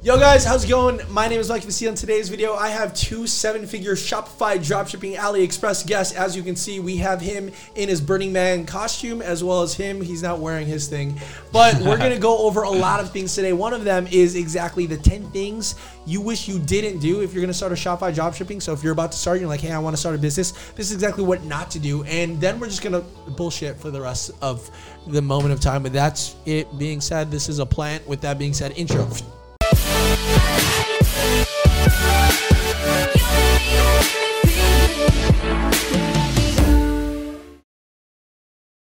Yo guys, how's it going? My name is Mike Vestil. In today's video, I have two seven-figure Shopify dropshipping AliExpress guests. As you can see, we have him in his Burning Man costume, as well as him. He's not wearing his thing, but we're gonna go over a lot of things today. One of them is exactly the 10 things you wish you didn't do if you're gonna start a Shopify dropshipping. So if you're about to start, you're like, hey, I want to start a business. This is exactly what not to do, and then we're just gonna bullshit for the rest of the moment of time. But that's it being said. This is a plant. With that being said, intro.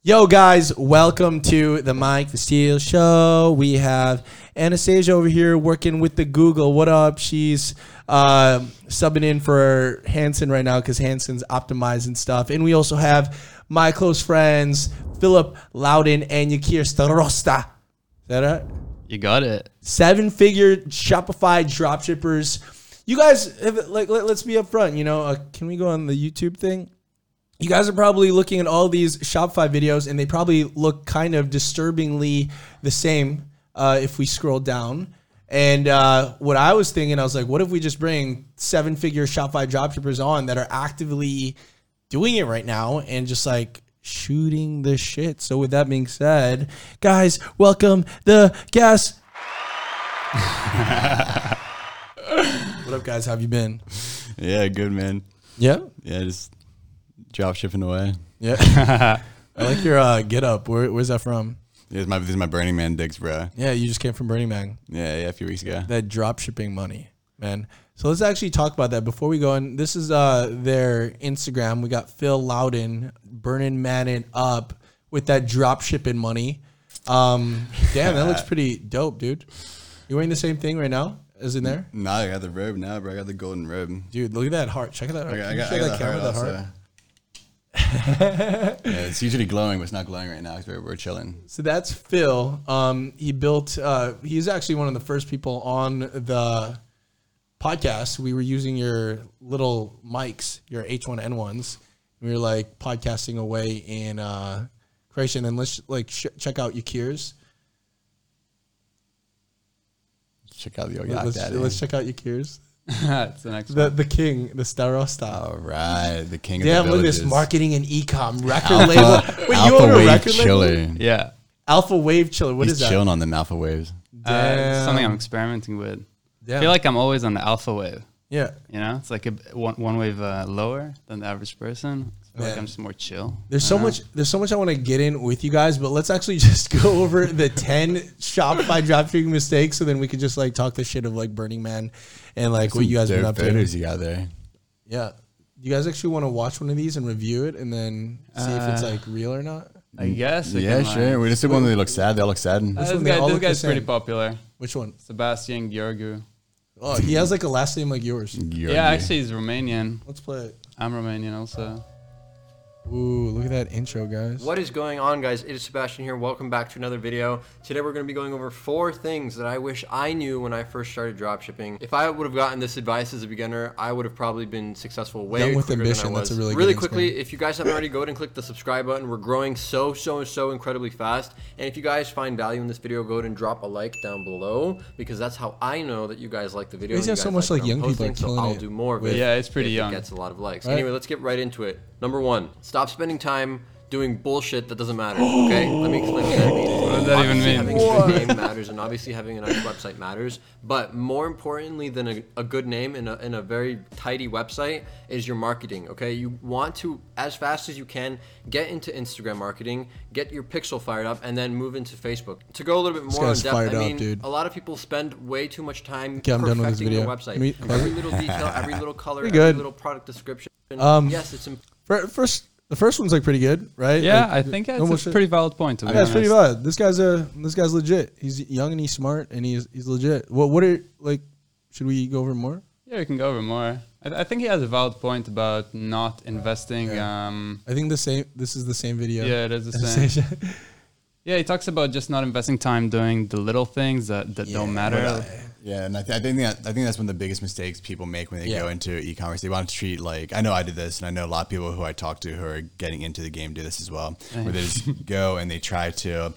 Yo, guys, welcome to the Mike Vestil Show. We have Anastasia over here working with the Google. What up? She's uh, subbing in for Hanson right now because Hanson's optimizing stuff. And we also have my close friends, Philip Louden and Yakir Starosta. Is that right? You got it. seven figure Shopify dropshippers. You guys, have, like, let, us be upfront. You know, uh, can we go on the YouTube thing? You guys are probably looking at all these Shopify videos, and they probably look kind of disturbingly the same uh, if we scroll down. And uh, what I was thinking, I was like, what if we just bring seven figure Shopify dropshippers on that are actively doing it right now and just like shooting the shit. So with that being said, guys, welcome the guests. what up, guys? How have you been? Yeah, good man. Yeah, Yeah, just drop shipping away. yeah. I like your uh, get up. Where, where's that from? This is my this is my Burning Man digs, bro. Yeah, you just came from Burning Man. Yeah, yeah, a few weeks ago. That drop shipping money, man. So let's actually talk about that before we go in. This is uh their Instagram. We got Phil Louden burning Madden up with that drop shipping money. Um, damn, that looks pretty dope, dude. You wearing the same thing right now as in there? No, I got the robe now, bro. I got the golden robe. Dude, look at that heart. Check out that heart. I got, I got, I got that the camera, heart yeah, it's usually glowing, but it's not glowing right now because we're, we're chilling. So that's Phil. Um, he built. Uh, he's actually one of the first people on the podcast. We were using your little mics, your H1N1s. We were like podcasting away in uh, Croatia. And let's like sh- check out Yakir's. Check out the Let's, Oyak Daddy. let's check out Yakir's. That's the next The one. the king, the starosta. All right, the king Damn, of the look at this marketing and ecom record Alpha, label. Wait, you Alpha own a Wave record label? Chiller. Yeah. Alpha Wave Chiller. What He's is that? chilling on them alpha waves. Uh, something I'm experimenting with. I feel like I'm always on the alpha wave. yeah. You know, it's like a b- one, one wave uh, lower than the average person. I like I'm just more chill. There's so Uh, much. There's so much I want to get in with you guys, but let's actually just go over the ten Shopify dropshipping mistakes, so then we could just like talk the shit of like Burning Man and like what you guys been Dope up to. photos you got there. Yeah, Do you guys actually want to watch one of these and review it, and then see if it's Uh, like real or not. I guess. Yeah, sure. like- We just did one that looks sad. They all look sad. Uh, one? this They guy, all this look the guy's pretty popular. Which one? Sebastian Ghiorghiu. Oh, he has like a last name like yours. Georgie. Yeah, actually, he's Romanian. Let's play it. I'm Romanian also. Ooh, look at that intro, guys. What is going on, guys? It is Sebastian here. Welcome back to another video. Today we're going to be going over four things that I wish I knew when I first started dropshipping. If I would have gotten this advice as a beginner, I would have probably been successful way Young with quicker ambition, than I was. that's a really good really Instagram. quickly, if you guys haven't already, go ahead and click the subscribe button. We're growing so, so, and so incredibly fast. And if you guys find value in this video, go ahead and drop a like down below because that's how I know that you guys like the video. These and have so guys much, what like, I'm young people are posting, so killing I'll it do more of with- it. Yeah, it's pretty if young. It gets a lot of likes. Right. Anyway, let's get right into it. Number one, stop spending time doing bullshit that doesn't matter. Okay, let me explain what that means. What does that even Obviously, mean? Having a good name matters, and obviously having a nice website matters. But more importantly than a, a good name and a, and a very tidy website is your marketing. Okay, you want to as fast as you can get into Instagram marketing, get your pixel fired up, and then move into Facebook. To go a little bit more in depth, fired I up, mean, dude. a lot of people spend way too much time Okay, I'm done with this perfecting their video. website. Can we- every little detail, every little color, every good. little product description. Um, yes, it's important. Fir- First, the first one's like pretty good, right? Yeah, Like, I think that's a pretty valid point. To be I think it's pretty valid. This guy's a this guy's legit. He's young and he's smart and he's he's legit. What what are like? Should we go over more? Yeah, we can go over more. I, th- I think he has a valid point about not investing. Um, I think the same. This is the same video. yeah, it is the same. Yeah, he talks about just not investing time doing the little things that, that don't matter. Yeah, and I, th- I think that I think that's one of the biggest mistakes people make when they Yeah. go into e-commerce. They want to treat like I know I did this, and I know a lot of people who I talk to who are getting into the game do this as well. Where they just go and they try to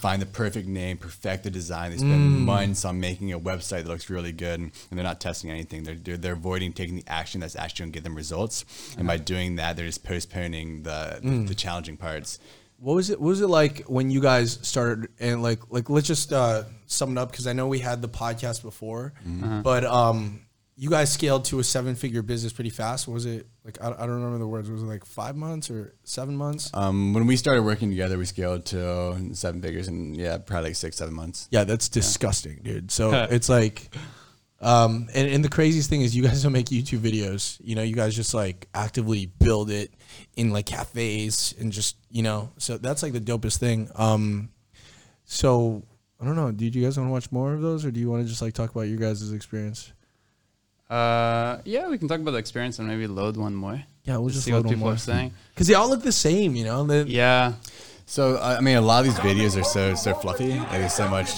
find the perfect name, perfect the design. They spend Mm. months on making a website that looks really good, and they're not testing anything. They're they're, they're avoiding taking the action that's actually going to get them results, and by doing that, they're just postponing the Mm. the challenging parts. What was it? What was it like when you guys started? And like, like let's just uh, sum it up because I know we had the podcast before, but um, you guys scaled to a seven-figure business pretty fast. Was it like I, I don't remember the words? Was it like five months or seven months? Um, when we started working together, we scaled to seven figures, and yeah, probably like six, seven months. Yeah, that's disgusting, dude. So it's like, um, and, and the craziest thing is you guys don't make YouTube videos. You know, you guys just like actively build it in like cafes and just you know. So that's like the dopest thing. Um, so I don't know. Did you guys want to watch more of those, or do you want to just like talk about your guys' experience? Uh, yeah, we can talk about the experience and maybe load one more. Yeah, we'll just see load what one people more are saying. because they all look the same. You know, They- Yeah, So I I mean, a lot of these videos are so so fluffy. Like there's so much.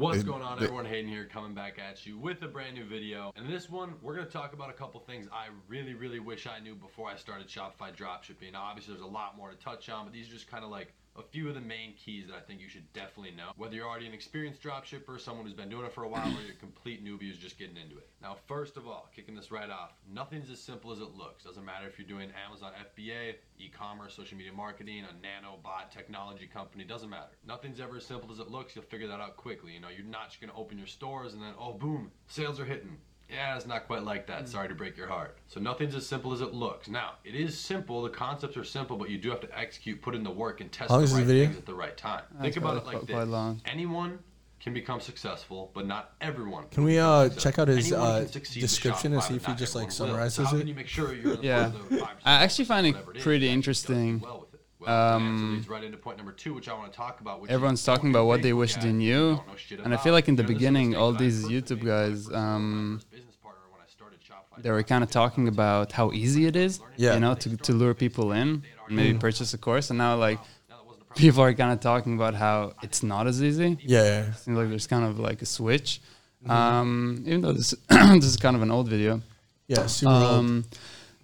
What's going on, everyone? Hayden here, coming back at you with a brand new video. And in this one, we're going to talk about a couple things I really, really wish I knew before I started Shopify dropshipping. Now, obviously, there's a lot more to touch on, but these are just kind of like a few of the main keys that I think you should definitely know. Whether you're already an experienced dropshipper, someone who's been doing it for a while, or you're a complete newbie who's just getting into it. Now, first of all, kicking this right off, nothing's as simple as it looks. Doesn't matter if you're doing Amazon FBA, e-commerce, social media marketing, a nanobot technology company, doesn't matter. Nothing's ever as simple as it looks. You'll figure that out quickly. You know, you're not just gonna open your stores and then, oh, boom, sales are hitting. Yeah, it's not quite like that. Sorry to break your heart. So nothing's as simple as it looks. Now, it is simple. The concepts are simple, but you do have to execute, put in the work, and test How the is this right video? things at the right time. Think about it like quite- quite this: long. anyone can become successful, but not everyone. Can we, become uh, successful. check out his, Anyone uh, can succeed with description and Shopify, see but if he not just, like, everyone will. summarizes So how it? can you make sure you're in the Yeah. first, 5, I actually find it whatever is, pretty that you interesting. well with it? Well, Um, leads right into point number two, which I want to talk about. Which everyone's talking about what they wish they knew, don't know shit and I feel like in the You know, this is a beginning, all these YouTube made when I guys, first started. um, My first business partner when I started Shopify they were kind of talking about how easy it is, Yeah. you know, to, to lure people in and maybe purchase a course. And now, like, Now that wasn't a problem. people are kind of talking about how it's not as easy. yeah, yeah. Seems like there's kind of like a switch. Um, even though this this is kind of an old video. yeah super old.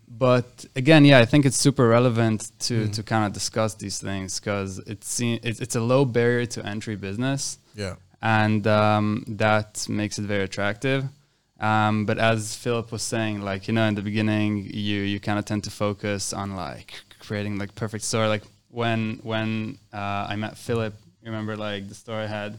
But again, yeah, I think it's super relevant to to kind of discuss these things because it's it's it's a low barrier to entry business, Yeah. and um, that makes it very attractive. Um, but as Philip was saying, like you know, in the beginning, you you kind of tend to focus on like creating like perfect store. Like when when uh, I met Philip, remember like the store I had.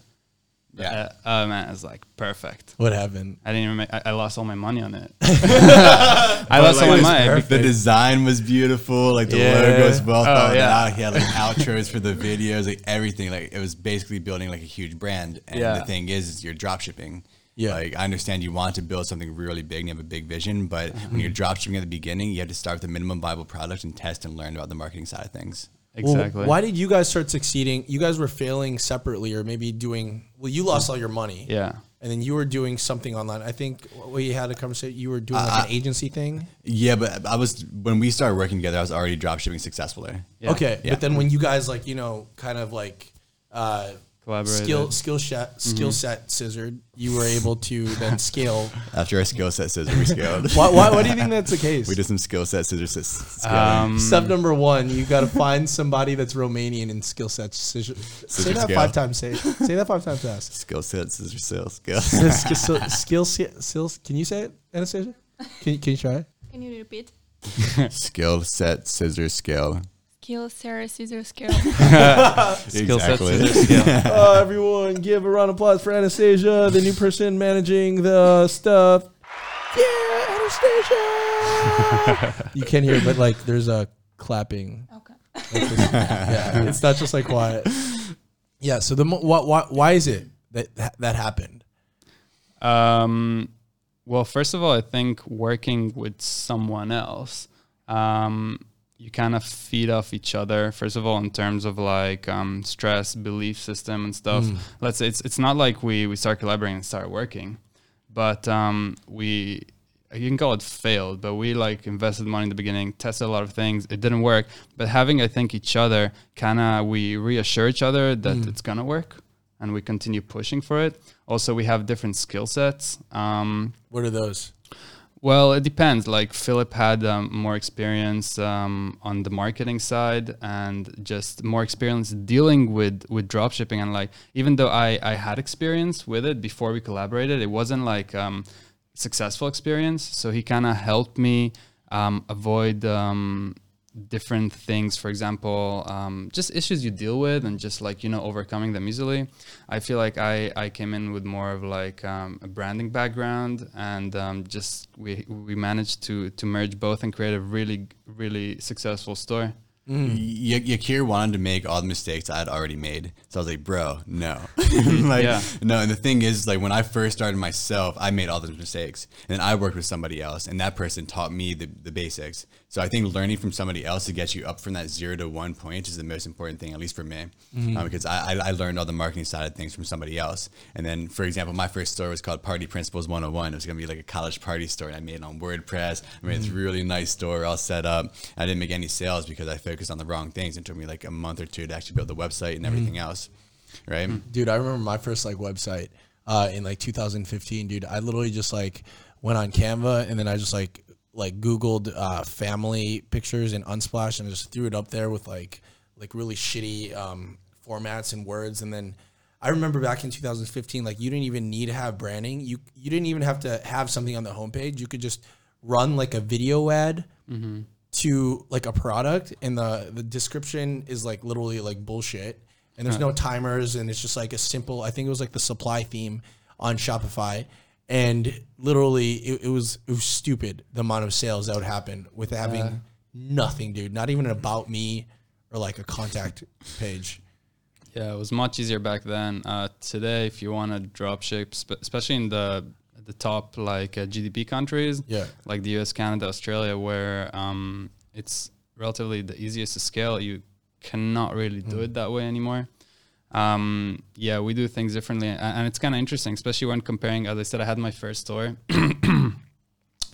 Yeah. Uh, oh man, it's like perfect. What happened? I didn't even. Make, I, I lost all my money on it. I lost all my Like, money. The design was beautiful. Like the Yeah. logo was well Oh, thought yeah. out. He had like outros for the videos, like everything. Like it was basically building like a huge brand. And Yeah. the thing is, is you're drop shipping. Yeah. Like I understand you want to build something really big and you have a big vision, but when you're drop shipping at the beginning, you have to start with the minimum viable product and test and learn about the marketing side of things. Well, Exactly. why did you guys start succeeding? You guys were failing separately, or maybe doing. Well, you lost all your money. Yeah. And then you were doing something online. I think we had a conversation. You were doing like an agency thing. Yeah, but I was when we started working together, I was already drop shipping successfully. Yeah. Okay, Yeah. but then when you guys like you know kind of like uh, Collaborated. skill skill set skill set scissored, you were able to then scale. After our skill set scissor, we scaled. why, why? Why do you think that's the case? we did some skill set scissor s- scale. Um, Step number one: you got to find somebody that's Romanian in skill set scissor. Say that scale. five times. Say say that five times fast. skill set scissor sales scale. skill, skill, skill, Can you say it, Anastasia? Can you, can you try it? Can you repeat? skill set scissor scale. Skill, Sarah, scissor, scale. skill set, Exactly. scissors, skill. Uh, everyone, give a round of applause for Anastasia, the new person managing the stuff. Yeah, Anastasia. you can't hear, but like there's a clapping. okay. Like this- yeah, it's not just like quiet. Yeah. So the mo- why, why why is it that that, that happened? Um, well, first of all, I think working with someone else, um, you kind of feed off each other. First of all, in terms of like um, stress, belief system, and stuff. Let's say it's it's not like we we start collaborating and start working, but um, we you can call it failed, but we like invested money in the beginning, tested a lot of things. It didn't work, but having I think each other kind of we reassure each other that it's gonna work, and we continue pushing for it. Also, we have different skill sets. Um, What are those? Well, it depends. Like Philip had um, more experience um, on the marketing side and just more experience dealing with with dropshipping. And like, even though I I had experience with it before we collaborated, it wasn't like um, successful experience. So he kind of helped me um, avoid um, different things. For example, um, just issues you deal with and just like you know overcoming them easily. I feel like I I came in with more of like um, a branding background and um, just we we managed to to merge both and create a really really successful store. Mm. Y- Yakir wanted to make all the mistakes I had already made. So I was like, bro, no. like, Yeah. no. And the thing is, like, when I first started myself, I made all those mistakes. And then I worked with somebody else, and that person taught me the, the basics. So I think learning from somebody else to get you up from that zero to one point is the most important thing, at least for me. Um, because I, I, I learned all the marketing side of things from somebody else. And then, for example, my first store was called Party Principles 101. It was going to be like a college party store. And I made it on WordPress. I made this mm. really nice store all set up. I didn't make any sales because I focused on the wrong things. It took me like a month or two to actually build the website and everything else. Right. Dude, I remember my first like website uh, in like 2015. Dude, I literally just like went on Canva and then I just like like Googled uh, family pictures in Unsplash and just threw it up there with like like really shitty um, formats and words. And then I remember back in 2015, like you didn't even need to have branding. You you didn't even have to have something on the homepage. You could just run like a video ad to like a product and the the description is like literally like bullshit. And there's no timers and it's just like a simple i think it was like the supply theme on shopify. And literally it, it was it was stupid the amount of sales that would happen with having nothing dude. Not even an about me or like a contact page. Yeah, it was much easier back then. Uh, today, if you want to drop ship, spe- especially in the the top like uh, GDP countries, Yeah. like the US, Canada, Australia, where um, it's relatively the easiest to scale, you cannot really do it that way anymore. Um, yeah, we do things differently, and it's kind of interesting, especially when comparing. As I said, I had my first store.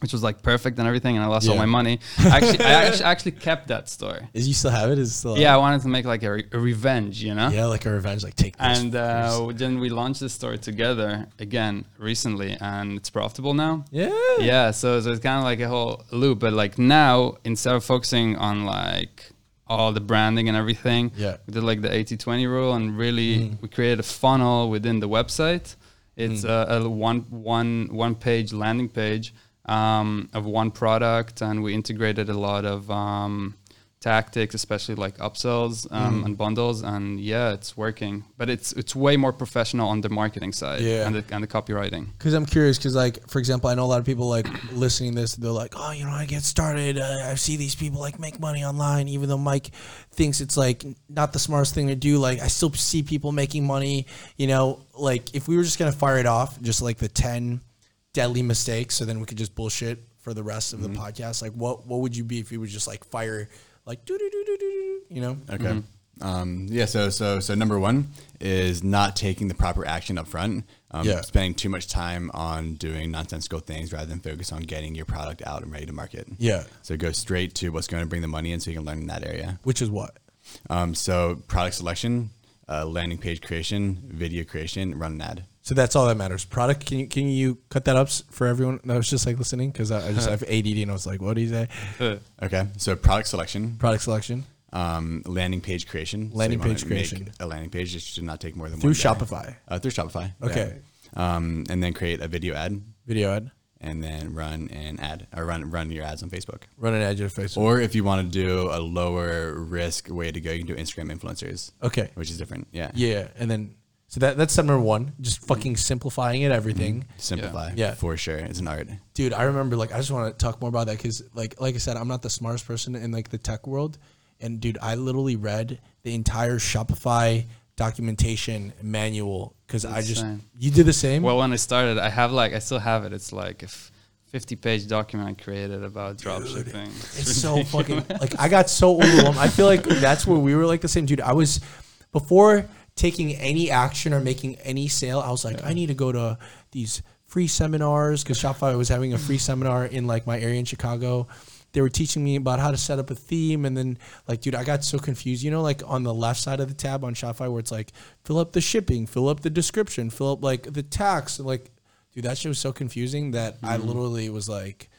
Which was like perfect and everything, and I lost all my money. Actually, I actually, actually kept that store. is you still have it is it still Yeah, I wanted to make like a, re- a revenge, you know. yeah like a revenge like take this And uh, then we launched the store together again recently, and it's profitable now. yeah Yeah, so, so it's kind of like a whole loop. But like now, instead of focusing on like all the branding and everything, Yeah. Mm. we did like the 80 20 rule and really we created a funnel within the website. It's a, a one, one, one page landing page um, of one product, and we integrated a lot of um, tactics, especially like upsells um, Mm. and bundles. And yeah, it's working, but it's it's way more professional on the marketing side Yeah. and, the, and the copywriting. Because I'm curious, because like for example, I know a lot of people like listening to this. They're like, oh, you know, I get started. Uh, I see these people like make money online, even though Mike thinks it's like not the smartest thing to do. Like I still see people making money. You know, like if we were just gonna fire it off, just like the ten deadly mistakes, so then we could just bullshit for the rest of the podcast. Like, what what would you be if you would just like fire like do do do do do do? you know? Okay. Um, yeah. So so so number one is not taking the proper action up front. Um, Yeah. Spending too much time on doing nonsensical things rather than focus on getting your product out and ready to market. Yeah. So go straight to what's going to bring the money in, so you can learn in that area. Which is what? Um, so product selection, uh, landing page creation, video creation, run an ad. So that's all that matters. Product. Can you can you cut that up for everyone that was just like listening? Because I, I just have ADD and I was like, what do you say? Okay. So product selection, Product selection um, landing page creation. Landing wanna page creation. A landing page. It should not take more than through one. Shopify. Uh, through Shopify. Okay. Um, and then create a video ad, Video ad. and then run an ad or run run your ads on Facebook. Run an ad your Facebook. Or if you want to do a lower risk way to go, you can do Instagram influencers, okay. which is different. Yeah. Yeah, and then so that that's step number one. Just fucking simplifying it, everything. Mm-hmm. Simplify. Yeah. For sure. It's an art. Dude, I remember like I just want to talk more about that because like like I said, I'm not the smartest person in like the tech world, and dude, I literally read the entire Shopify documentation manual because I just Insane. you did the same. Well, when I started, I have like I still have it. It's like a f- 50 page document I created about dropshipping. It's so fucking like I got so overwhelmed. I feel like that's where we were like the same dude. I was before taking any action or making any sale. I was like, I need to go to these free seminars because Shopify was having a free seminar in like my area in Chicago, they were teaching me about how to set up a theme, and then like, dude, I got so confused. You know, like on the left side of the tab on Shopify, where it's like fill up the shipping, fill up the description, fill up like the tax, like, dude, that shit was so confusing that I mm-hmm. literally was like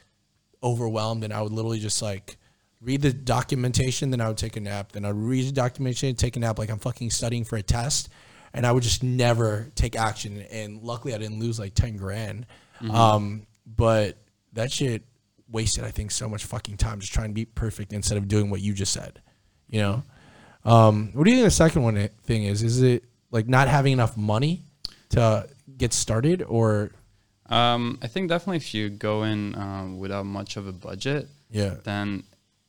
overwhelmed, and I would literally just like read the documentation, then I would take a nap, then I'd read the documentation, take a nap, like I'm fucking studying for a test, and I would just never take action. And luckily, I didn't lose like ten grand. Um, but that shit wasted, I think, so much fucking time just trying to be perfect instead of doing what you just said. You know. Um, what do you think the second one thing is? Is it like not having enough money to get started, or Um, I think definitely if you go in um, without much of a budget, yeah, then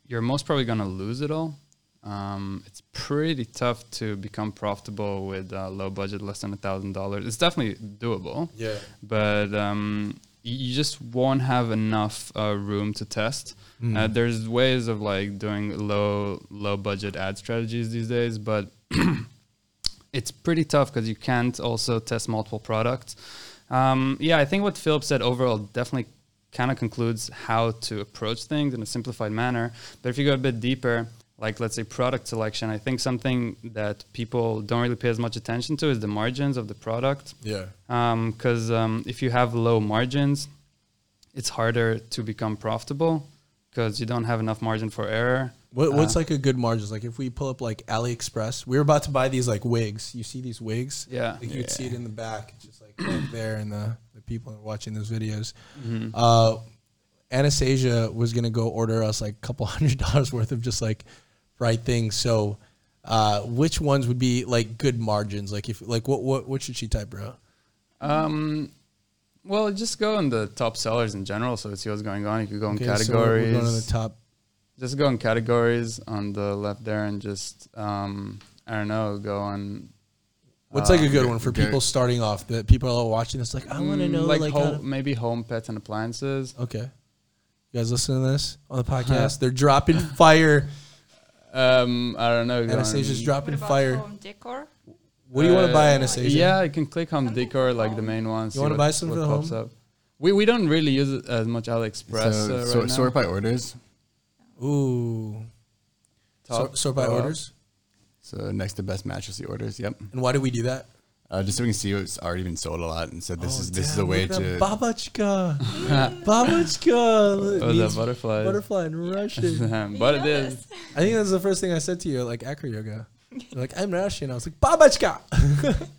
you're most probably gonna lose it all. Um, it's pretty tough to become profitable with uh, low budget, less than a thousand dollars. It's definitely doable, yeah, but um, you just won't have enough uh, room to test. Uh, there's ways of like doing low low budget ad strategies these days, but it's pretty tough because you can't also test multiple products. Um, yeah, I think what Philip said overall definitely kind of concludes how to approach things in a simplified manner. But if you go a bit deeper, like let's say product selection, I think something that people don't really pay as much attention to is the margins of the product yeah, Um because um, if you have low margins, it's harder to become profitable because you don't have enough margin for error. What, what's Uh, like a good margins? Like if we pull up like AliExpress, we were about to buy these like wigs. You see these wigs? Yeah. Like you would see it in the back, just like right there, the the people are watching those videos. Mm-hmm. Uh, Anastasia was gonna go order us like a couple hundred dollars worth of just like right things. So, uh, which ones would be like good margins? Like if like what what what should she type, bro? Um, well, just go in the top sellers in general, so see what's going on. You could go in Okay, so categories. we're going to the top. Just go in categories on the left there, and just um, I don't know, go on. What's like a uh, good one for people starting off? That people are watching this like I want to mm, know like, like, home, how to- maybe home pets and appliances. Okay. You guys listen to this on the podcast? They're dropping fire. Um, I don't know. go Anastasia's on- What dropping about fire. home decor? What do you want to buy, Uh, Anastasia? Yeah, you can click home decor like the main one. see wanna what- buy some what for the pops home? up. We we don't really use it as much AliExpress so, uh, sort, right now. sort by orders. Ooh. So, Top- sort by uh, orders. So next to best matches the orders. Yep. And why do we do that? Uh, just so we can see what's already been sold a lot, and so this Oh, is this is a way to. that Babushka. Babushka. It Oh, the butterfly. Butterfly in Russian. but it is. I think that's the first thing I said to you, like acro yoga. You're like, I'm Russian. I was like, Babushka.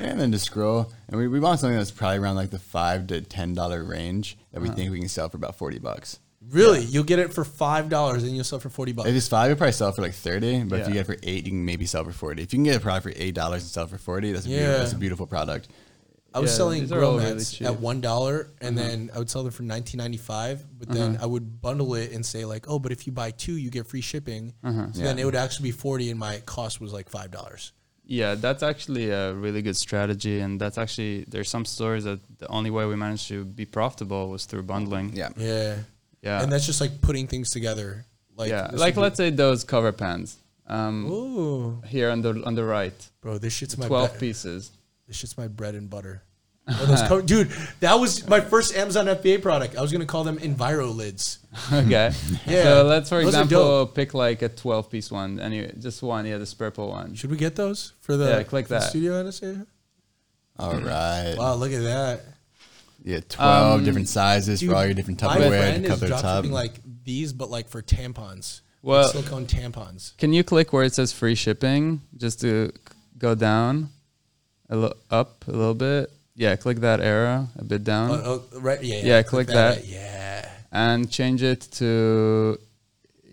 And then to scroll, and we, we want something that's probably around like the five to ten dollar range that we think we can sell for about forty bucks. Really? You'll get it for $5 and you'll sell it for 40 bucks. If it's five, you probably sell it for like thirty. But if you get it for eight, you can maybe sell it for forty. If you can get a product for eight dollars and sell it for forty, that's a beautiful, Yeah. that's a beautiful product. I was Yeah, selling these are grow all really mats cheap. Uh-huh. at one dollar, and then I would sell them for nineteen ninety five. But then I would bundle it and say like, oh, but if you buy two, you get free shipping. Uh-huh. So then it would actually be forty, and my cost was like five dollars. Yeah, that's actually a really good strategy, and that's actually there's some stores that the only way we managed to be profitable was through bundling. Yeah. Yeah, yeah, and that's just like putting things together. Like yeah. Like let's say those cover pans. Um, Ooh, here on the on the right, bro, this shit's my twelve bre- pieces. This shit's my bread and butter. Oh, those co- dude, that was my first Amazon FBA product. I was gonna call them Enviro lids. okay. Yeah, So let's for those example pick like a twelve piece one. Anyway, just one. Yeah, this purple one. Should we get those for the, Yeah, click for the that. studio Anastasia? All right. Wow, look at that. Yeah, twelve Um, different sizes Dude, for all your different my Tupperware friend to is cover the tub. like these, but like for tampons. Well- Like silicone tampons. Can you click where it says free shipping just to go down a little up a little bit? Yeah, click that arrow a bit down Oh, oh, right, yeah, yeah. Yeah, click that. Yeah. and change it to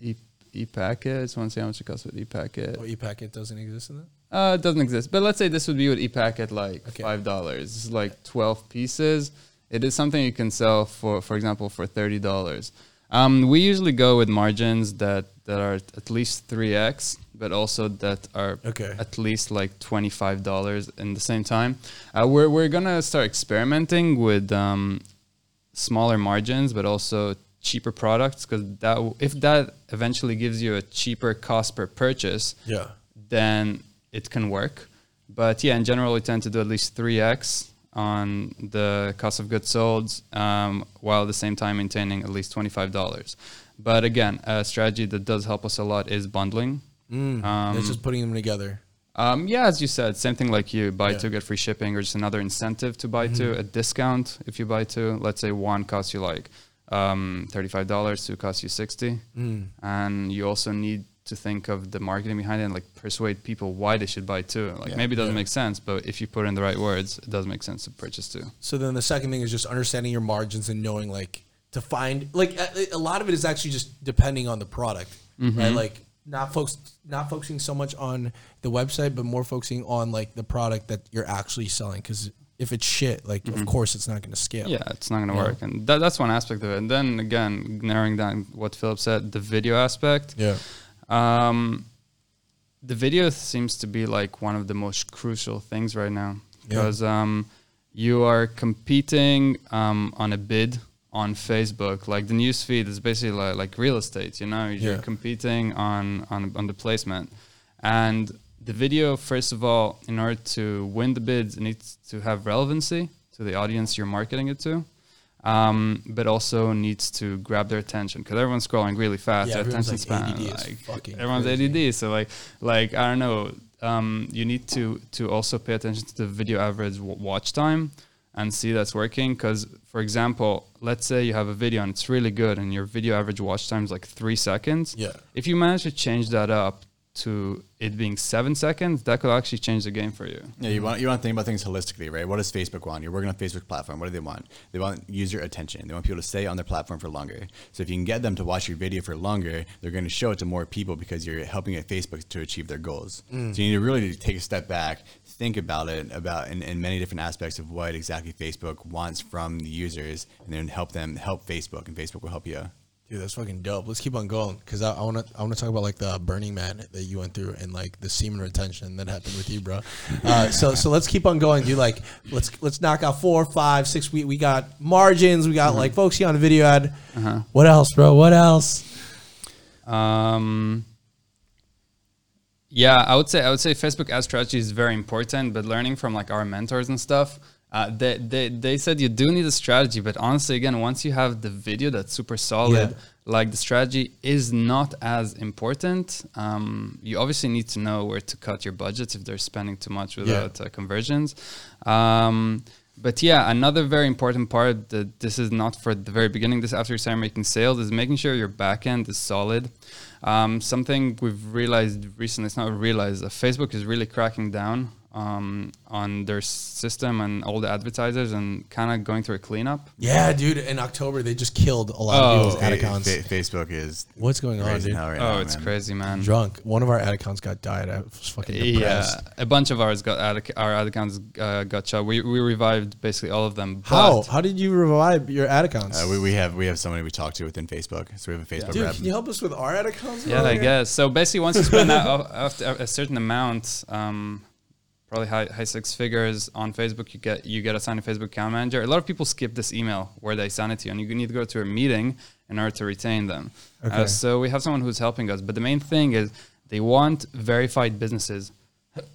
e e-packet. Just want to see how much it costs with e-packet. Oh, e-packet doesn't exist in that. Uh, it doesn't exist. But let's say this would be with ePacket like Okay. five dollars. This is like twelve pieces. It is something you can sell for, for example, for thirty dollars. Um, we usually go with margins that that are at least three x, but also that are Okay. at least like twenty five dollars in the same time. Uh, we're we're gonna start experimenting with um, smaller margins, but also cheaper products because that w- if that eventually gives you a cheaper cost per purchase, Yeah. then it can work. But yeah, in general, we tend to do at least 3x on the cost of goods sold, um, while at the same time maintaining at least twenty five dollars. But again, a strategy that does help us a lot is bundling. Um, it's just putting them together. um, yeah, as you said, same thing like you buy Yeah. two get free shipping, or just another incentive to buy two, a discount if you buy two. Let's say one costs you like um, thirty five dollars, two costs you sixty, and you also need to think of the marketing behind it and like persuade people why they should buy two. Like Yeah. maybe it doesn't Yeah. make sense, but if you put in the right words, it does make sense to purchase two. So then the second thing is just understanding your margins and knowing like to find like a, a lot of it is actually just depending on the product, Mm-hmm. right? Like not folks not focusing so much on the website, but more focusing on like the product that you're actually selling. Because if it's shit, like of course it's not going to scale. Mm-hmm. Yeah, it's not going to Yeah. work, and that, that's one aspect of it. And then again, narrowing down what Philip said, the video aspect. Yeah. Um, the video seems to be like one of the most crucial things right now because um, you are competing um, on a bid on Facebook. Like the news feed is basically like, like real estate. You know, you're Yeah. competing on, on on the placement, and the video. First of all, in order to win the bids, it needs to have relevancy to the audience you're marketing it to. Um, but also needs to grab their attention because everyone's scrolling really fast. Yeah, their everyone's attention like, span, ADD like, everyone's crazy. ADD. So like, like I don't know. Um, you need to to also pay attention to the video average w- watch time and see that's working. Because for example, let's say you have a video and it's really good, and your video average watch time is like three seconds. Yeah. If you manage to change that up to it being seven seconds, that could actually change the game for you. Yeah, you want you want to think about things holistically, right? What does Facebook want? You're working on Facebook platform. What do they want? They want user attention. They want people to stay on their platform for longer. So if you can get them to watch your video for longer, they're going to show it to more people because you're helping at Facebook to achieve their goals. Mm. So you need to really take a step back, think about it about in, in many different aspects of what exactly Facebook wants from the users, and then help them help Facebook, and Facebook will help you. Dude, that's fucking dope. Let's keep on going because I want to. I want to talk about like the Burning Man that you went through and like the semen retention that happened with you, bro. Uh, so so let's keep on going, dude. Like let's let's knock out four, five, six. We we got margins. We got like focusing on a video ad. What else, bro? What else? Um, yeah, I would say I would say Facebook ad strategy is very important, but learning from like our mentors and stuff, uh, they, they they said you do need a strategy, but honestly, again, once you have the video that's super solid, Yeah. like the strategy is not as important. Um, you obviously need to know where to cut your budgets if they're spending too much without uh, conversions. Um, but yeah, another very important part that this is not for the very beginning. This after you start making sales is making sure your back end is solid. Um, something we've realized recently, it's not realized, uh, Facebook is really cracking down um, on their system and all the advertisers and kind of going through a cleanup. Yeah, dude. In October, they just killed a lot of Oh, people's ad Fa- accounts. Fa- Facebook is What's going on, dude? right oh, now, it's man. crazy, man. Drunk. One of our ad accounts got died. I was fucking depressed. Yeah, a bunch of ours got ad, our ad accounts uh, got shut. We, we revived basically all of them. How? but- How did you revive your ad accounts? Uh, we, we have we have somebody we talk to within Facebook, so we have a Facebook Dude, rep. can you help us with our ad accounts? Yeah. I guess. So basically, once you spend that after a certain amount, um, probably high, high six figures on Facebook, you get you get assigned a Facebook account manager. A lot of people skip this email where they assign it to you, and you need to go to a meeting in order to retain them. Okay. Uh, so we have someone who's helping us, but the main thing is they want verified businesses.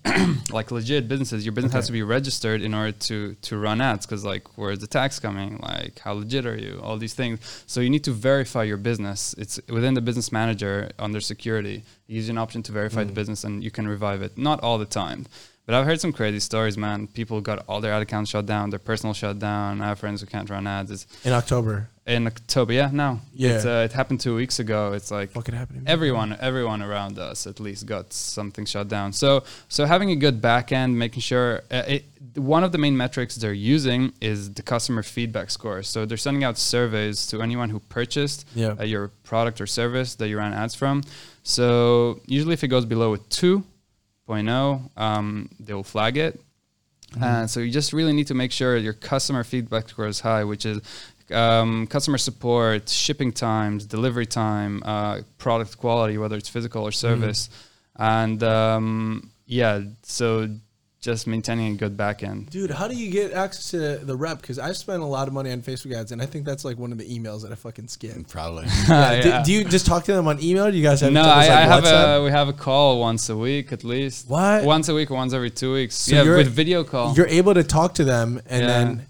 like legit businesses, your business has to be registered in order to to run ads. Because like, where's the tax coming? Like, how legit are you? All these things. So you need to verify your business. It's within the business manager under security. You use an option to verify the business, and you can revive it. Not all the time, but I've heard some crazy stories, man. People got all their ad accounts shut down, their personal shut down. I have friends who can't run ads. It's In October. in October, yeah, now. Yeah. It's, uh, it happened two weeks ago. It's like Fucking happening. everyone everyone around us at least got something shut down so so having a good back end making sure uh, it, one of the main metrics they're using is the customer feedback score so they're sending out surveys to anyone who purchased Yeah. uh, your product or service that you ran ads from so usually if it goes below a 2.0 um, they'll flag it. And so you just really need to make sure your customer feedback score is high, which is um, customer support, shipping times, delivery time, uh, product quality, whether it's physical or service, and um, yeah. So just maintaining a good back end. Dude, how do you get access to the rep? Because I spent a lot of money on Facebook ads, and I think that's like one of the emails that I fucking skip. Mm, probably. Yeah, do- Yeah. Do, you just talk to them on email? Do you guys have No, each other's, I, I have WhatsApp? a we have a call once a week at least. What? Once a week, once every two weeks. So yeah, with video call. You're able to talk to them, and Yeah. then,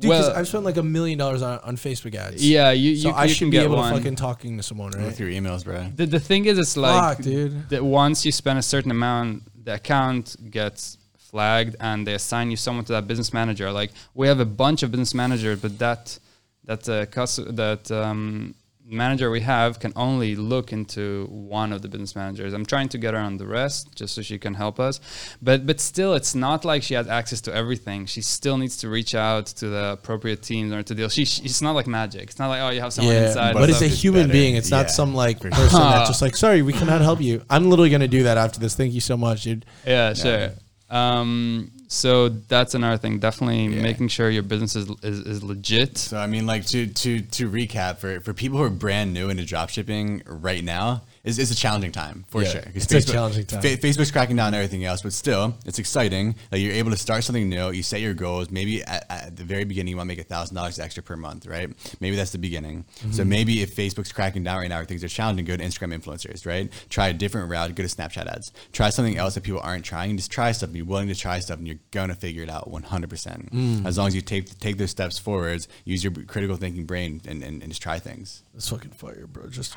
dude, 'cause Well- I've spent like a million dollars on, on Facebook ads. yeah, you so you, I you should can be able one. to fucking talking to someone, right? With your emails, bro. The, the thing is, it's like Fuck, dude. that once you spend a certain amount, the account gets flagged and they assign you someone to that business manager. Like we have a bunch of business managers, but that that uh, cus- that um, manager we have can only look into one of the business managers. I'm trying to get her on the rest just so she can help us. But but still, it's not like she has access to everything. She still needs to reach out to the appropriate teams or to deal. She, she it's not like magic. It's not like oh you have someone inside. but and it's a. It's human better. being. It's not some like person that's just like, sorry, we cannot help you. I'm literally gonna do that after this. Thank you so much, dude. Yeah, sure. Um, so that's another thing. Definitely Yeah. making sure your business is, is, is legit. So I mean, like to to to recap for for people who are brand new into dropshipping right now, is is a challenging time for Yeah, sure. it's a challenging time. Fa- Facebook's cracking down on everything else, but still, it's exciting that you're able to start something new. You set your goals. Maybe at, at the very beginning, you want to make a thousand dollars extra per month, right? Maybe that's the beginning. Mm-hmm. So maybe if Facebook's cracking down right now, or things are challenging, go to Instagram influencers, right? Try a different route. Go to Snapchat ads. Try something else that people aren't trying. Just try stuff. Be willing to try stuff, and you're gonna figure it out 100. percent Mm. As long as you take take those steps forwards, use your critical thinking brain, and, and, and just try things. That's fucking fire, bro. Just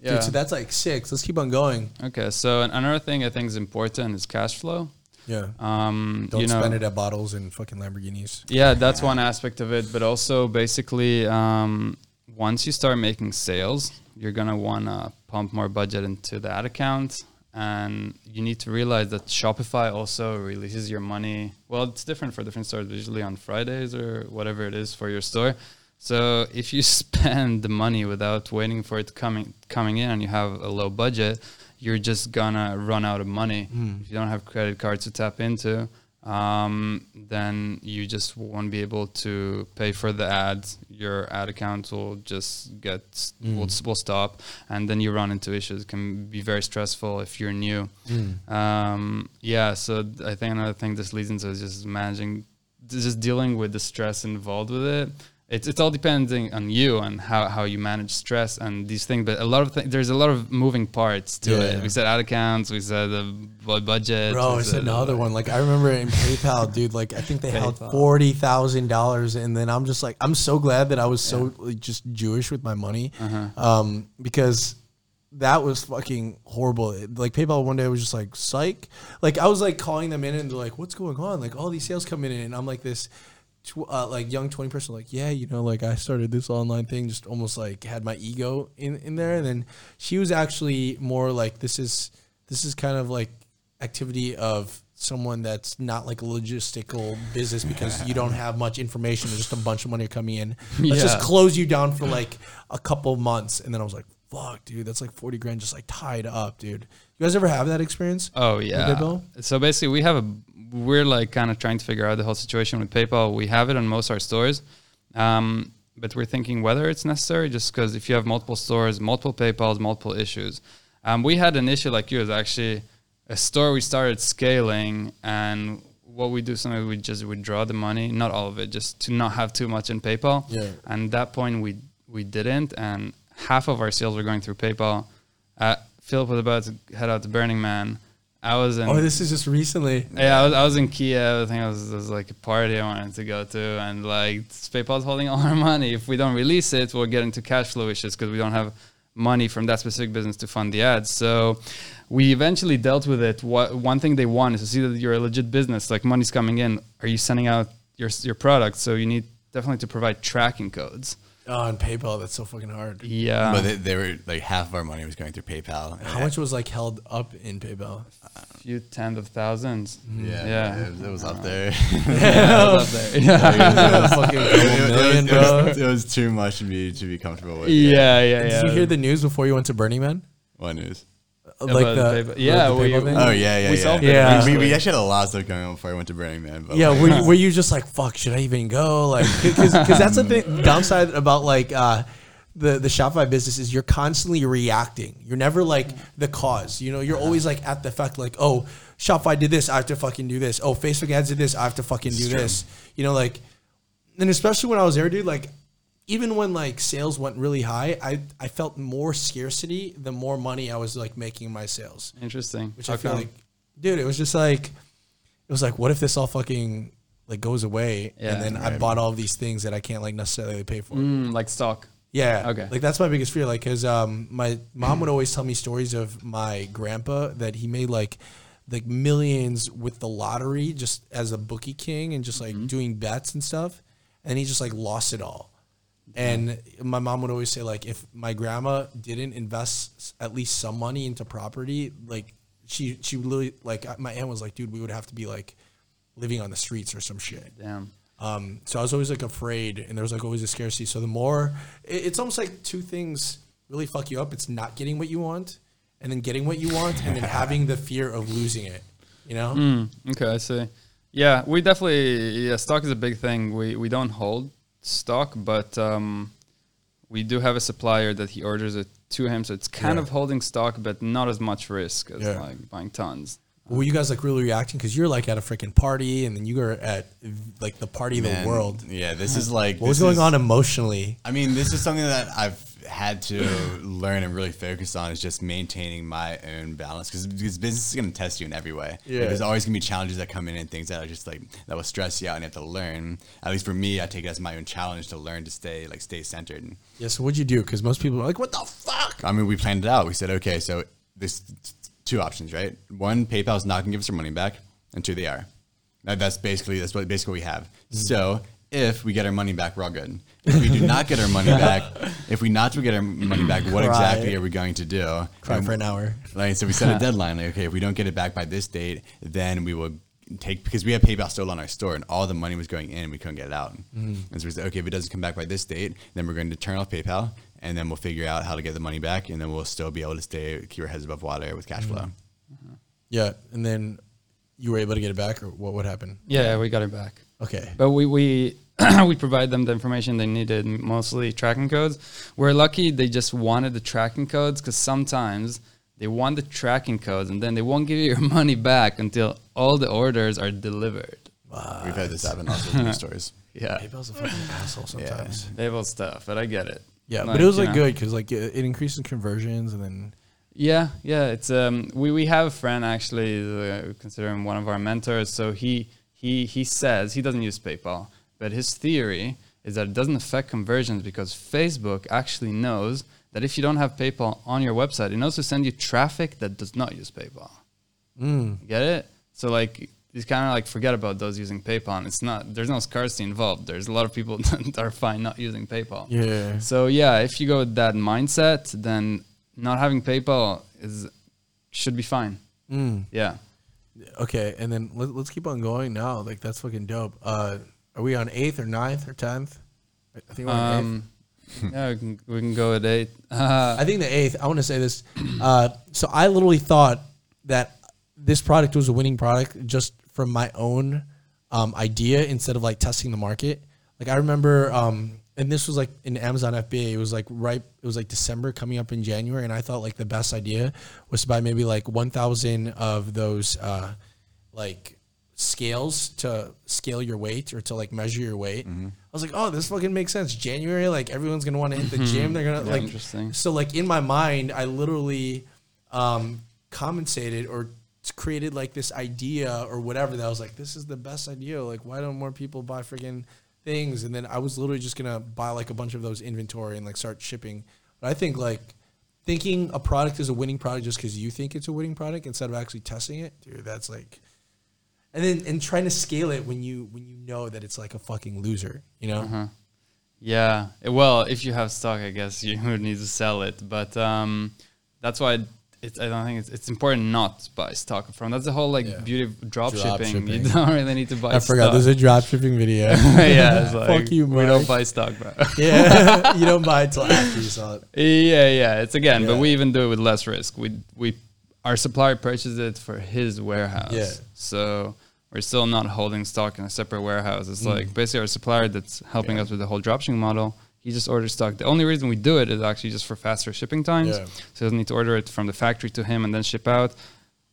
Yeah. dude. So that's like six. Let's keep on going. okay. So another thing I think is important is cash flow. Yeah. Um, Don't you know, spend it at bottles and fucking Lamborghinis. Yeah, that's one aspect of it. But also, basically, um, once you start making sales, you're gonna wanna pump more budget into that account, and you need to realize that Shopify also releases your money. Well, it's different for different stores. Usually on Fridays or whatever it is for your store. So if you spend the money without waiting for it coming coming in, and you have a low budget, you're just gonna run out of money. If you don't have credit cards to tap into, um, then you just won't be able to pay for the ads. Your ad account will just get will, will stop, and then you run into issues. It can be very stressful if you're new. Um, yeah, so I think another thing this leads into is just managing, just dealing with the stress involved with it. It's, it's all depending on you and how, how you manage stress and these things. But a lot of th- there's a lot of moving parts to Yeah. it. We said ad accounts, we said the bu- budget. Bro, it's said, another one. Like I remember in PayPal, dude. Like I think they held forty thousand dollars, and then I'm just like, I'm so glad that I was so like, just Jewish with my money, um, because that was fucking horrible. Like PayPal one day was just like psych. Like I was like calling them in, and they're like, "What's going on?" Like all these sales coming in, and I'm like this. Tw- Uh, like young 20 person like yeah you know like i started this online thing just almost like had my ego in in there. And then she was actually more like this is this is kind of like activity of someone that's not like a logistical business because you don't have much information. There's just a bunch of money coming in. Let's just close you down for like a couple months. And then i was like fuck dude that's like 40 grand just like tied up dude you guys ever have that experience Oh yeah. So basically, we have a we're like kind of trying to figure out the whole situation with PayPal. We have it on most of our stores, um, but we're thinking whether it's necessary. Just because if you have multiple stores, multiple PayPal's, multiple issues. Um, we had an issue like yours actually. A store we started scaling, and what we do sometimes we just withdraw the money, not all of it, just to not have too much in PayPal. Yeah. And at that point we we didn't, and half of our sales were going through PayPal. Uh, Philip was about to head out to Burning Man. I was in. oh this is just recently yeah, I was, I was in Kiev. I think it was, it was like a party I wanted to go to, and like PayPal's holding all our money. If we don't release it, we'll get into cash flow issues because we don't have money from that specific business to fund the ads. So we eventually dealt with it. What one thing they want is to see that you're a legit business, like money's coming in. Are you sending out your your product? So you need definitely to provide tracking codes. Oh on paypal that's so fucking hard Yeah, but they, they were like half of our money was going through PayPal. how much was like held up in paypal a few tens of thousands. Mm-hmm. Yeah, Yeah. It, was, it was up there. Yeah, it was up there. Yeah. it, was- million, it was- bro. it was too much to be to be comfortable with. Yeah, yeah, yeah. Did you hear the news before you went to Burning Man? What news? Like About the, PayPal- yeah, the we- PayPal thing? Oh yeah, yeah, We yeah. solved it Yeah. We, we actually had a lot of stuff going on before I went to Burning Man. But Yeah, like, were you, were you just like, fuck, should I even go? Like, because that's the thing, downside about like uh, the the Shopify business is you're constantly reacting. You're never like the cause. You know, you're always like at the fact like, oh, Shopify did this, I have to fucking do this. Oh, Facebook ads did this, I have to fucking do true. this. You know, like, and especially when I was there, dude, like, even when like sales went really high, I I felt more scarcity the more money I was like making my sales. Interesting. Which How I feel come? like, dude, it was just like, it was like, what if this all fucking like goes away, Yeah, and then I bought all of these things that I can't like necessarily pay for. Mm, like stock. Yeah. Okay. Like that's my biggest fear. Like, cause um, my mom would always tell me stories of my grandpa that he made like, like millions with the lottery just as a bookie king and just like Mm-hmm. doing bets and stuff, and he just like lost it all. And my mom would always say like, if my grandma didn't invest at least some money into property, like she she literally like my aunt was like, dude, we would have to be like living on the streets or some shit. Damn. Um, so I was always like afraid, and there was like always a scarcity. So the more, it, it's almost like two things really fuck you up. It's not getting what you want, and then getting what you want, and then having the fear of losing it. You know? Mm, okay, I see. Yeah, we definitely yeah, stock is a big thing. We we don't hold stock, but um, we do have a supplier that he orders it to him, so it's kind Yeah. of holding stock, but not as much risk as Yeah. like buying tons. Were you guys like really reacting because you're like at a freaking party, and then you were at like the party of the world? Yeah, this is like What was going is- on emotionally? I mean, this is something that I've had to learn and really focus on is just maintaining my own balance because because business is going to test you in every way. Like, there's always going to be challenges that come in and things that are just like that will stress you out and you have to learn. At least for me, I take it as my own challenge to learn to stay like stay centered. Yeah. So what'd you do? Because most people are like, "What the fuck?" I mean, we planned it out. We said, okay, so there's two options, right? One, PayPal's not going to give us our money back, and two, they are. That's basically that's what basically we have. Mm-hmm. So if we get our money back, we're all good. If we do not get our money back, if we not to get our money back, what Cry. exactly are we going to do? Cry And for an hour. like, so we set a deadline. Like, okay, if we don't get it back by this date, then we will take because we have PayPal still on our store, and all the money was going in, and we couldn't get it out. Mm-hmm. And so we said, okay, if it doesn't come back by this date, then we're going to turn off PayPal, and then we'll figure out how to get the money back, and then we'll still be able to stay keep our heads above water with cash mm-hmm. flow. Yeah. And then you were able to get it back, or what would happen? Yeah, we got it back. Okay. But we we we provide them the information they needed, mostly tracking codes. We're lucky they just wanted the tracking codes because sometimes they want the tracking codes and then they won't give you your money back until all the orders are delivered. We've had this happen also in news stories. Yeah, PayPal's a fucking asshole sometimes. they have stuff, but I get it. Yeah, Like, but it was like know. good because like it, it increases conversions and then Yeah, yeah. It's um we, we have a friend actually uh, consider him one of our mentors. So he he he says he doesn't use PayPal, but his theory is that it doesn't affect conversions because Facebook actually knows that if you don't have PayPal on your website, it knows to send you traffic that does not use PayPal. Mm. Get it? So like you kind of like forget about those using PayPal. And it's not there's no scarcity involved. There's a lot of people that are fine not using PayPal. yeah. So yeah, if you go with that mindset, then not having PayPal is should be fine. Mm. Yeah. Okay, and then let, let's keep on going now. Like that's fucking dope. Uh, are we on eighth or ninth or tenth? I think we're on eighth. Um, yeah, we can, we can go with eight. Uh, I think the eighth. I want to say this. Uh, so I literally thought that this product was a winning product just from my own um, idea instead of like testing the market. Like I remember, um, and this was like in Amazon FBA. It was like right. It was like December coming up in January, and I thought like the best idea was to buy maybe like one thousand of those uh, like scales to scale your weight or to like measure your weight. I was like, oh, this fucking makes sense. January, like everyone's gonna want to hit the gym. They're gonna Yeah, like interesting. so like in my mind, I literally um, compensated or created like this idea or whatever that I was like, this is the best idea. Like, why don't more people buy freaking things? And then I was literally just gonna buy like a bunch of those inventory and like start shipping. But I think like thinking a product is a winning product just because you think it's a winning product instead of actually testing it, dude, that's like. And then and trying to scale it when you when you know that it's like a fucking loser, you know. uh-huh. Yeah. Well, if you have stock, I guess you would need to sell it. But um, that's why it's, I don't think it's, it's important not to buy stock from. That's the whole like Yeah. beauty of drop, Drop shipping. You don't really need to buy I forgot stock. there's a drop shipping video. yeah, it's like, Fuck you, we don't buy stock, bro. yeah, you don't buy it till after you sell it. Yeah, yeah. It's again, but we even do it with less risk. We we our supplier purchases it for his warehouse. Yeah. So we're still not holding stock in a separate warehouse. It's like basically our supplier that's helping Mm. Yeah. us with the whole dropshipping model. He just orders stock. The only reason we do it is actually just for faster shipping times. Yeah. So he doesn't need to order it from the factory to him and then ship out.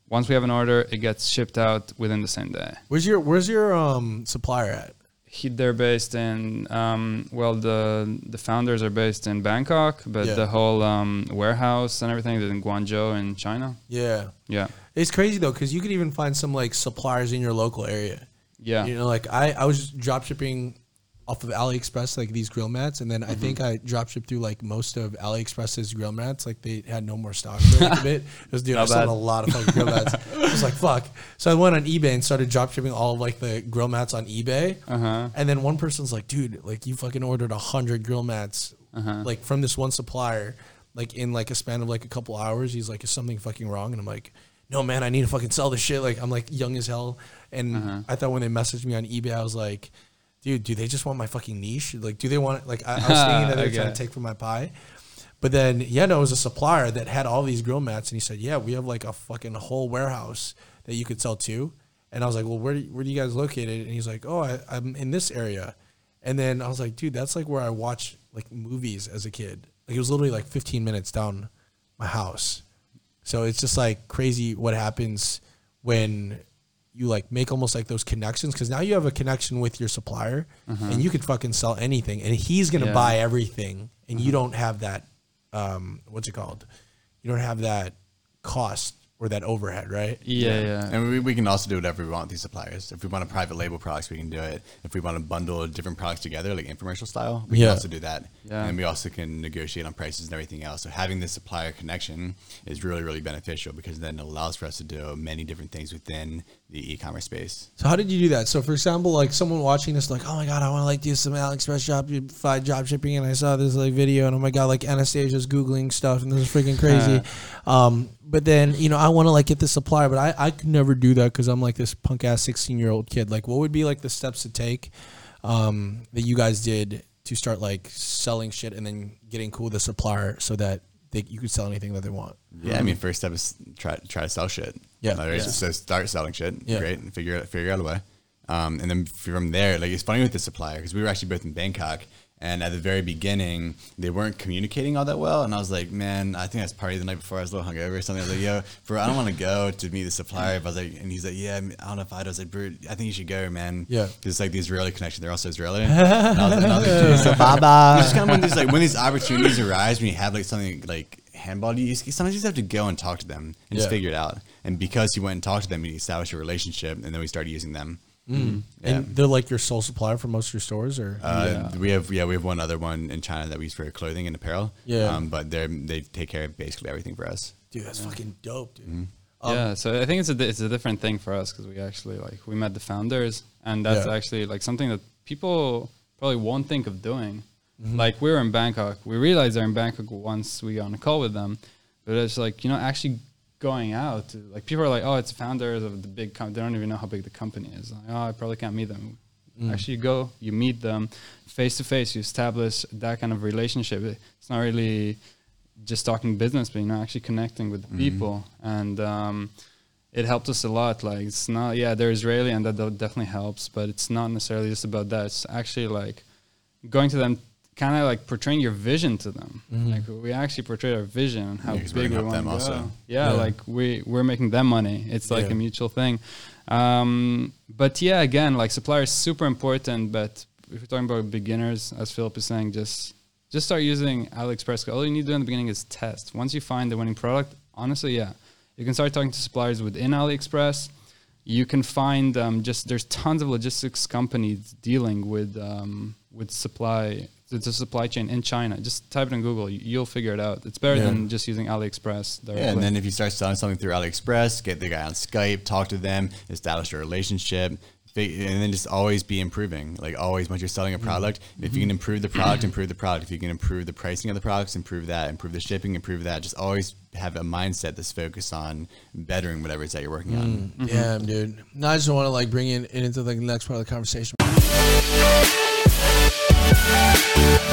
Once we have an order, it gets shipped out within the same day. Where's your Where's your um supplier at? He, they're based in um, well the the founders are based in Bangkok, but Yeah. the whole um, warehouse and everything is in Guangzhou in China. Yeah, Yeah, it's crazy though because you could even find some like suppliers in your local area. yeah, You know, like I, I was drop shipping off of AliExpress like these grill mats, and then I think I drop shipped through like most of AliExpress's grill mats. Like they had no more stock for like a bit. It was dude, I sold a lot of fucking grill mats. I was like, fuck. So I went on eBay and started drop shipping all of like the grill mats on eBay. Uh-huh. And then one person's like, dude, like you fucking ordered a hundred grill mats Uh-huh. like from this one supplier, like in like a span of like a couple hours. He's like, is something fucking wrong? And I'm like, no, man, I need to fucking sell this shit. Like I'm like young as hell, and Uh-huh. I thought when they messaged me on eBay, I was like, dude, do they just want my fucking niche? Like, do they want like I, I was thinking that they're trying to take from my pie. But then, yeah, no, it was a supplier that had all these grill mats, and he said, "Yeah, we have like a fucking whole warehouse that you could sell to." And I was like, "Well, where do you, where do you guys located?" And he's like, "Oh, I, I'm in this area." And then I was like, "Dude, that's like where I watch like movies as a kid. Like it was literally like 15 minutes down my house." So it's just like crazy what happens when you like make almost like those connections because now you have a connection with your supplier and you could fucking sell anything and he's gonna Yeah. buy everything and you don't have that um what's it called? You don't have that cost or that overhead right yeah, yeah. And we, we can also do whatever we want with these suppliers. If we want to private label products, we can do it. If we want to bundle different products together, like infomercial style, we Yeah. can also do that. Yeah. And we also can negotiate on prices and everything else. So having this supplier connection is really, really beneficial because then it allows for us to do many different things within the e-commerce space. so how did you do that so for example like someone watching this like oh my god i want to like do some aliexpress shopify drop shipping and i saw this like video and oh my god like anastasia's googling stuff and this is freaking crazy um but then you know i want to like get the supplier but i i could never do that because i'm like this punk ass 16 year old kid like what would be like the steps to take um that you guys did to start like selling shit and then getting cool with the supplier so that they, you could sell anything that they want Yeah, I mean, first step is try try to sell shit. Yeah. Yeah. So start selling shit. Yeah. Great, and figure out figure out a way. Um, and then from there, like it's funny with the supplier because we were actually both in Bangkok, and at the very beginning they weren't communicating all that well. And I was like, man, I think that's party the night before. I was a little hungover or something. I was like, yo, bro, I don't want to go to meet the supplier. But I was like, and he's like, yeah, I don't know if I. I was like, bro, I think you should go, man. Yeah. because it's like the Israeli connection. They're also Israeli. And I was and I was like, so Baba. it's kind of when these like when these opportunities arise when you have like something like handball you sometimes you just have to go and talk to them and just figure it out and because you went and talked to them you established a relationship and then we started using them Yeah. Mm. and they're like your sole supplier for most of your stores or uh, we have yeah we have one other one in China that we use for clothing and apparel Yeah. um, but they they take care of basically everything for us dude that's fucking dope dude Mm-hmm. Um, yeah, so I think it's a it's a different thing for us because we actually like we met the founders, and that's Yeah. actually like something that people probably won't think of doing. Mm-hmm. Like we were in Bangkok, we realized they're in Bangkok once we got on a call with them, but it's like you know actually going out like people are like oh it's founders of the big company they don't even know how big the company is like oh I probably can't meet them. Mm. Actually, you go, you meet them face to face, you establish that kind of relationship. It's not really just talking business, but you know, actually connecting with the people, and um, it helped us a lot. Like it's not, yeah, they're Israeli, and that de- definitely helps, but it's not necessarily just about that. It's actually like going to them, kind of like portraying your vision to them. Like we actually portray our vision and how Yeah, big we want to them go. also. Yeah, Yeah. like we we're making them money. It's like Yeah. a mutual thing. Um, but yeah, again, like supplier is super important. But if you're talking about beginners, as Philip is saying, just just start using AliExpress. All you need to do in the beginning is test. Once you find the winning product, honestly, yeah, you can start talking to suppliers within AliExpress. You can find um, just there's tons of logistics companies dealing with um, with supply the, the supply chain in China. Just type it in Google, you, you'll figure it out. It's better Yeah. than just using AliExpress. Directly. yeah and then if you start selling something through AliExpress get the guy on Skype talk to them establish a relationship and then just always be improving like always once you're selling a mm-hmm. product if you can mm-hmm. improve the product improve the product if you can improve the pricing of the products improve that improve the shipping improve that just always have a mindset that's focused on bettering whatever it is that you're working on mm, Yeah, mm-hmm. dude. No, I just want to like bring it into the next part of the conversation. Música